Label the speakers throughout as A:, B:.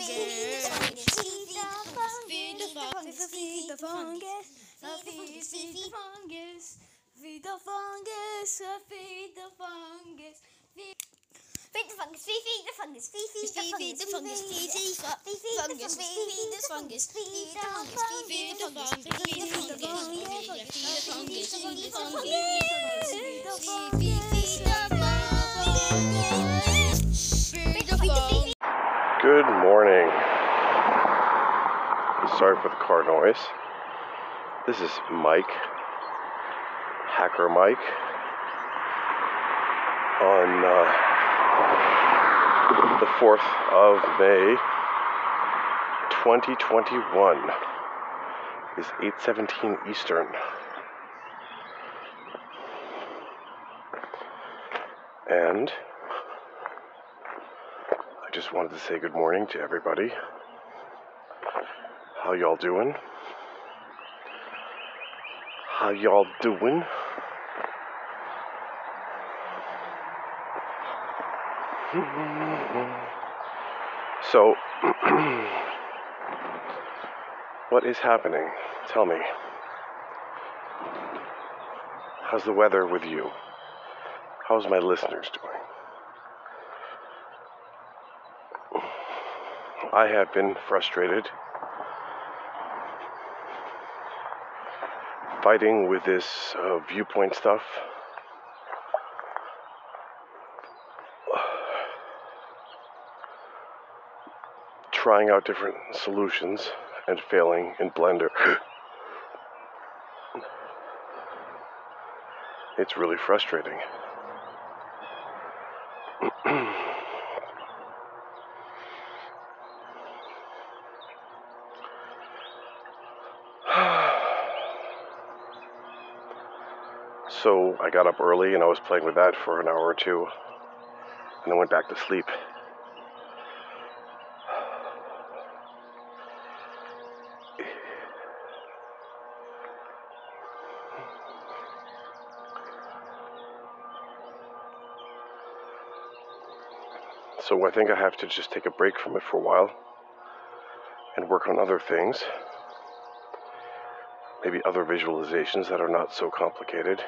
A: Feed the fungus, feed the fungus, feed the fungus.
B: Feed the fungus, feed, feed the fungus, feed, the fungus, feed the fungus,
A: Feed the
B: fungus, feed the
A: fungus,
B: feed, the fungus,
A: feed, the fungus,
B: feed, the fungus,
A: feed the fungus,
B: feed
A: the fungus, feed
B: the
A: fungus, feed the
B: fungus,
A: feed the fungus, feed the fungus, feed the fungus, feed the fungus, feed the fungus, feed the fungus,
C: Good morning. Sorry for the car noise. This is Mike, Hacker Mike, on uh, the 4th of May, 2021. Is 8:17 Eastern. And just wanted to say good morning to everybody. How y'all doing? How y'all doing? So, what is happening? Tell me. How's the weather with you? How's my listeners doing? I have been frustrated fighting with this uh, viewpoint stuff. Trying out different solutions and failing in Blender. it's really frustrating. So I got up early and I was playing with that for an hour or two, and then went back to sleep. So I think I have to just take a break from it for a while and work on other things. Maybe other visualizations that are not so complicated.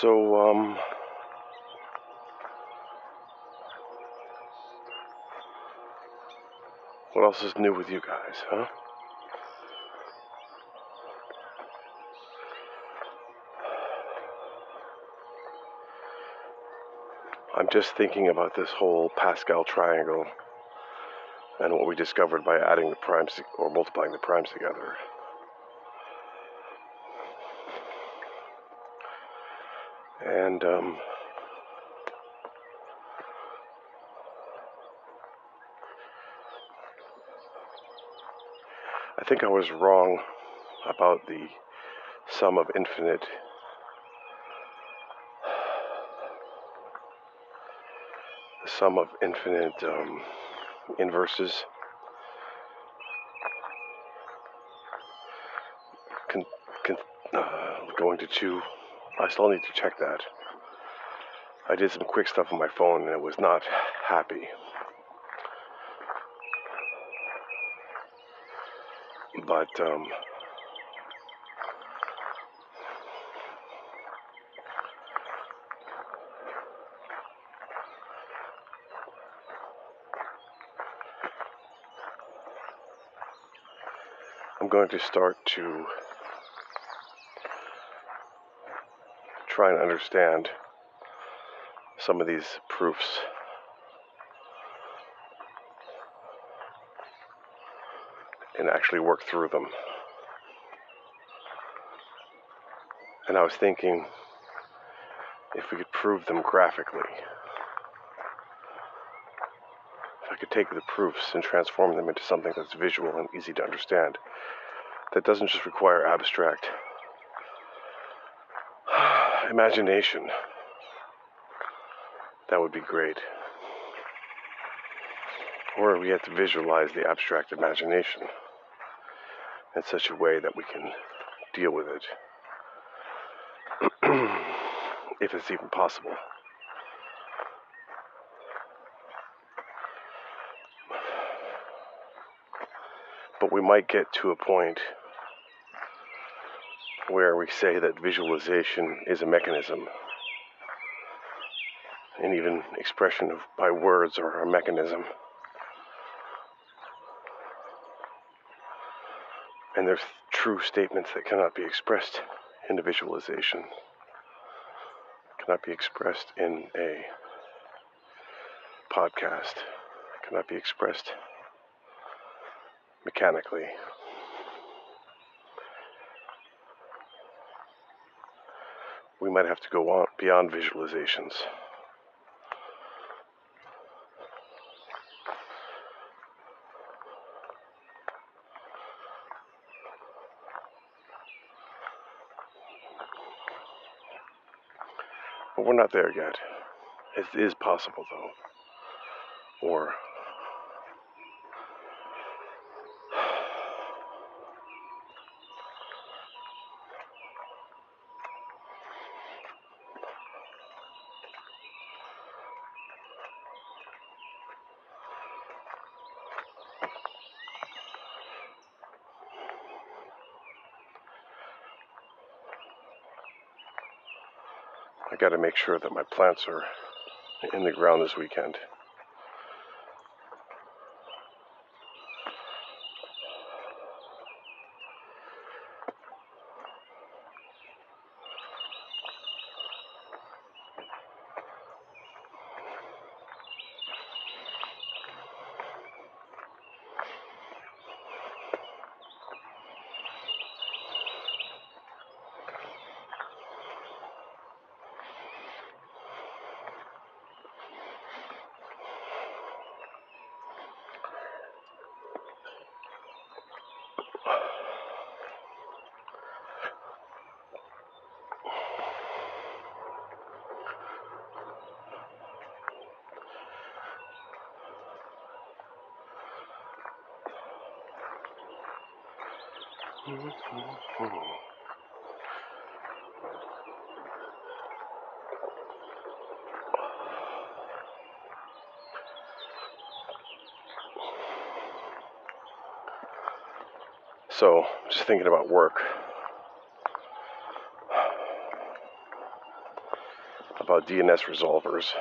C: So, um, what else is new with you guys, huh? I'm just thinking about this whole Pascal triangle and what we discovered by adding the primes or multiplying the primes together. And um, I think I was wrong about the sum of infinite the sum of infinite um, inverses can, can uh, going to two. I still need to check that. I did some quick stuff on my phone and it was not happy. But um, I'm going to start to try and understand some of these proofs. And actually work through them. And I was thinking if we could prove them graphically. If I could take the proofs and transform them into something that's visual and easy to understand, that doesn't just require abstract imagination, that would be great. Or we have to visualize the abstract imagination in such a way that we can deal with it. if it's even possible. But we might get to a point where we say that visualization is a mechanism, and even expression of by words or a mechanism. And there's true statements that cannot be expressed in a visualization, cannot be expressed in a podcast, cannot be expressed mechanically. We might have to go on beyond visualizations. But we're not there yet. It is possible, though. Or I got to make sure that my plants are in the ground this weekend. So, just thinking about work, about DNS resolvers.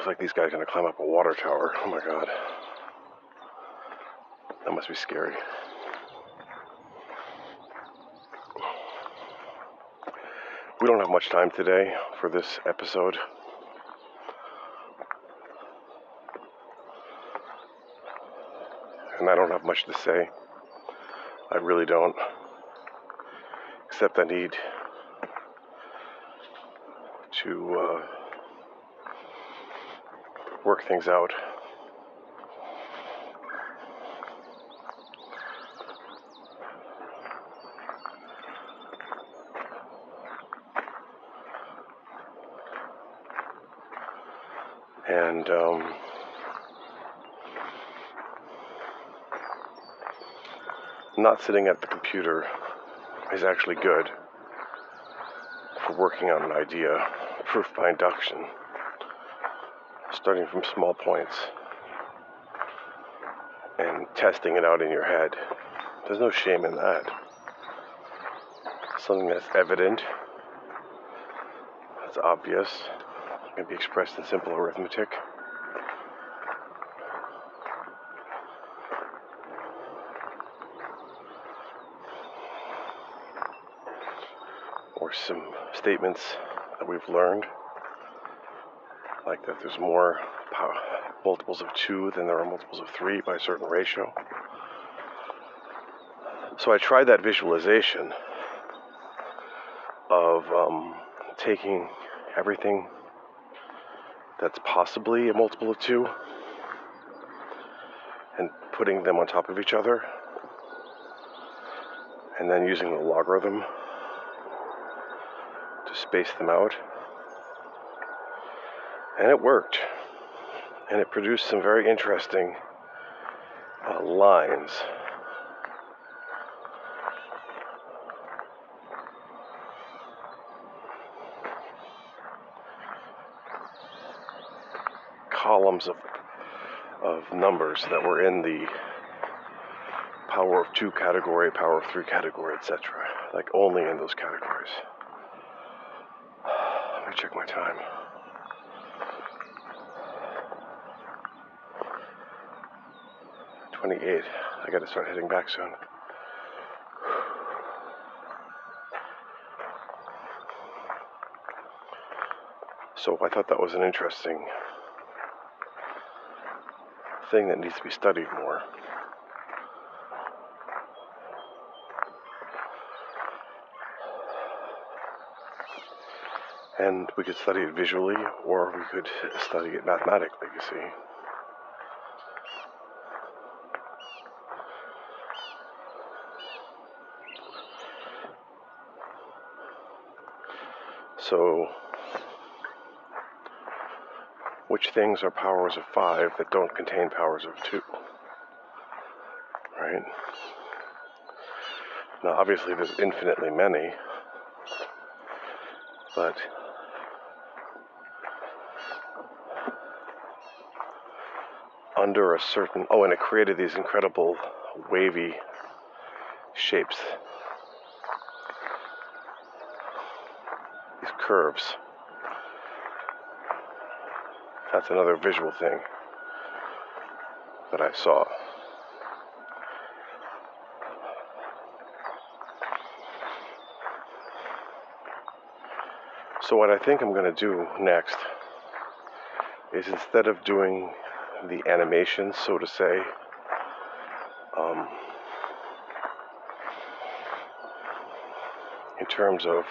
C: Looks like these guys are gonna climb up a water tower. Oh my god. That must be scary. We don't have much time today for this episode. And I don't have much to say. I really don't. Except I need to uh, work things out. And um, not sitting at the computer is actually good for working on an idea, proof by induction, starting from small points and testing it out in your head. There's no shame in that. something that's evident, that's obvious, can be expressed in simple arithmetic. Or some statements that we've learned, like that there's more power, multiples of 2 than there are multiples of 3 by a certain ratio. So I tried that visualization of um, taking everything that's possibly a multiple of 2 and putting them on top of each other and then using the logarithm to space them out. And it worked. And it produced some very interesting uh, lines. columns of, of numbers that were in the power of two category, power of three category, etc. Like only in those categories. Let me check my time. Twenty-eight. I gotta start heading back soon. So I thought that was an interesting thing that needs to be studied more. And we could study it visually, or we could study it mathematically, you see. So, which things are powers of five that don't contain powers of two? Right? Now, obviously, there's infinitely many, but under a certain. Oh, and it created these incredible wavy shapes, these curves. That's another visual thing that I saw. So, what I think I'm going to do next is instead of doing the animation, so to say, um, in terms of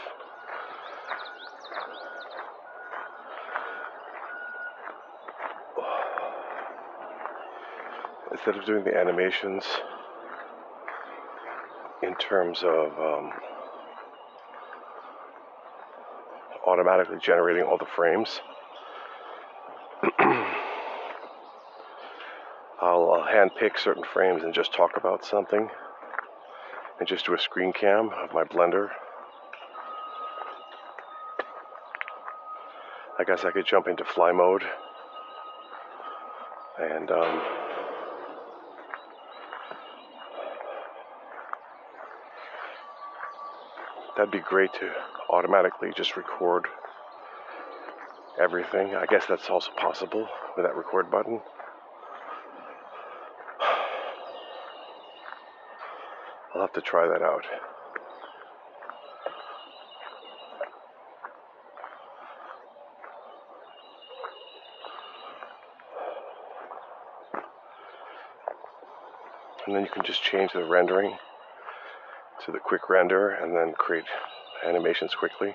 C: instead of doing the animations in terms of um, automatically generating all the frames, I'll uh, handpick certain frames and just talk about something and just do a screen cam of my blender. I guess I could jump into fly mode and um, that'd be great to automatically just record everything. I guess that's also possible with that record button. I'll have to try that out. And then you can just change the rendering to the quick render and then create animations quickly.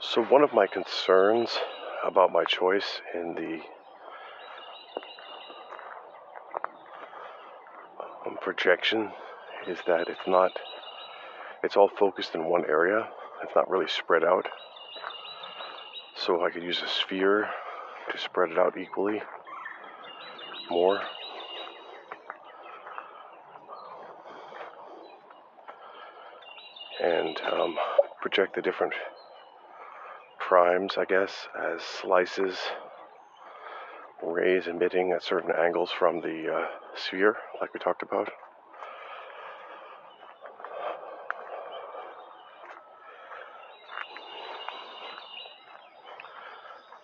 C: So, one of my concerns about my choice in the um, projection is that it's not, it's all focused in one area, it's not really spread out. So, I could use a sphere to spread it out equally more. And um, project the different primes, I guess, as slices rays emitting at certain angles from the uh, sphere, like we talked about.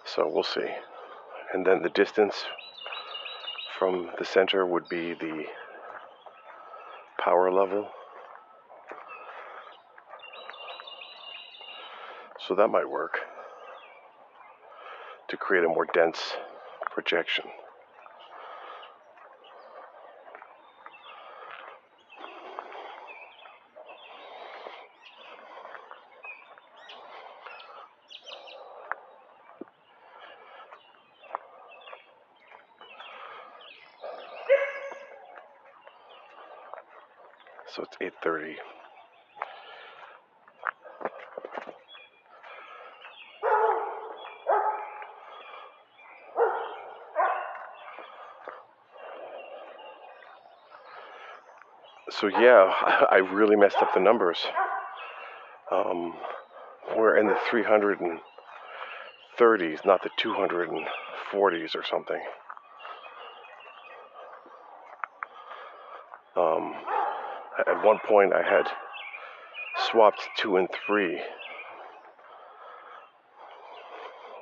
C: So we'll see. And then the distance from the center would be the power level. So that might work to create a more dense projection. So it's 8:30. So yeah, I really messed up the numbers. Um, we're in the 330s, not the 240s or something. Um, at one point, I had swapped two and three.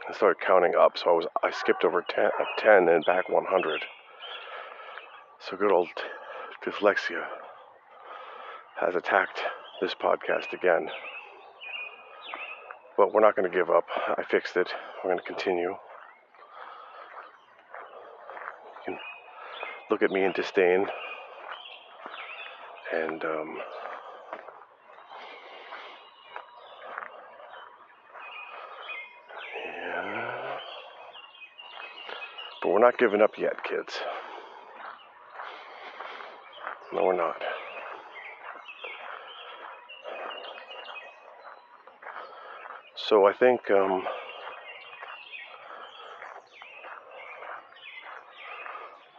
C: I started counting up, so I was I skipped over 10, uh, 10 and back 100. So good old dyslexia has attacked this podcast again. But we're not going to give up. I fixed it. We're going to continue. You can look at me in disdain. And, um, yeah. But we're not giving up yet, kids. No, we're not. So I think um,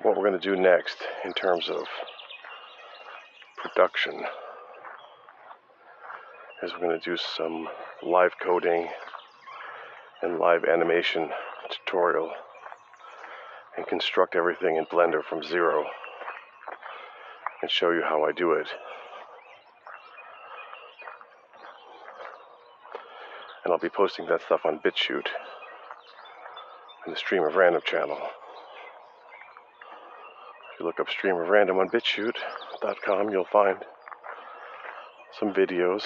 C: what we're going to do next in terms of production is we're going to do some live coding and live animation tutorial and construct everything in Blender from zero and show you how I do it. And I'll be posting that stuff on BitChute in the Stream of Random channel. If you look up Stream of Random on You'll find some videos.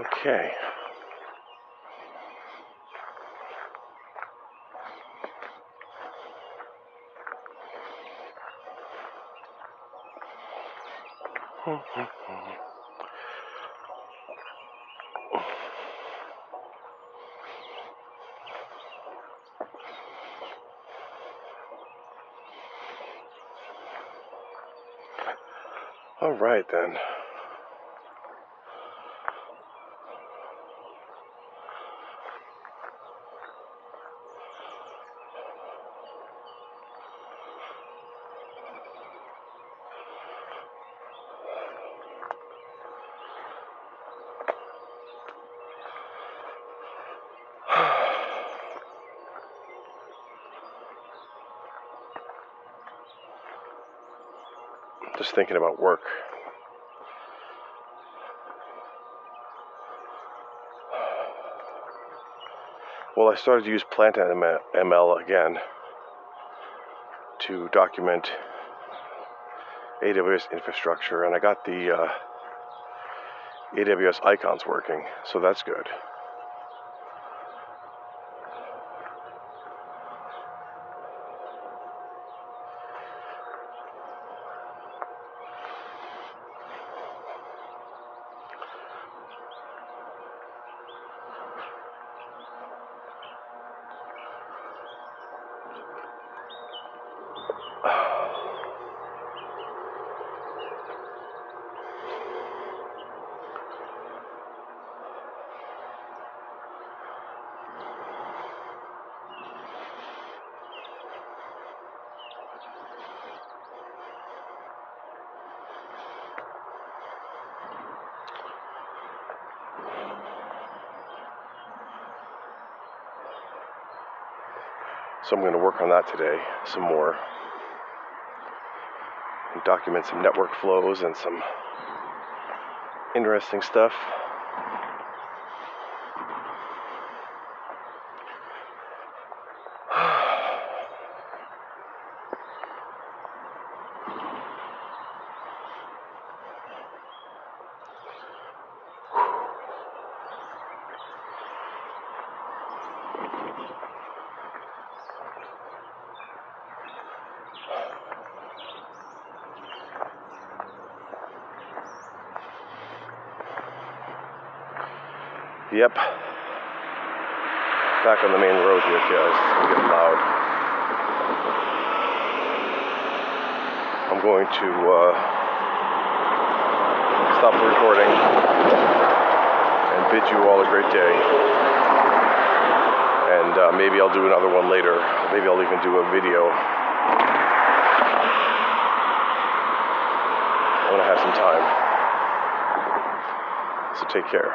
C: Okay. All right then. Thinking about work. Well, I started to use PlantUML again to document AWS infrastructure, and I got the uh, AWS icons working, so that's good.
A: So I'm going to work on that today some more. And document some network flows and some interesting stuff. Yep. Back on the main road here, guys. I'm getting loud. I'm going to uh, stop the recording and bid you all a great day. And uh, maybe I'll do another one later. Maybe I'll even do a video. I want to have some time. So take care.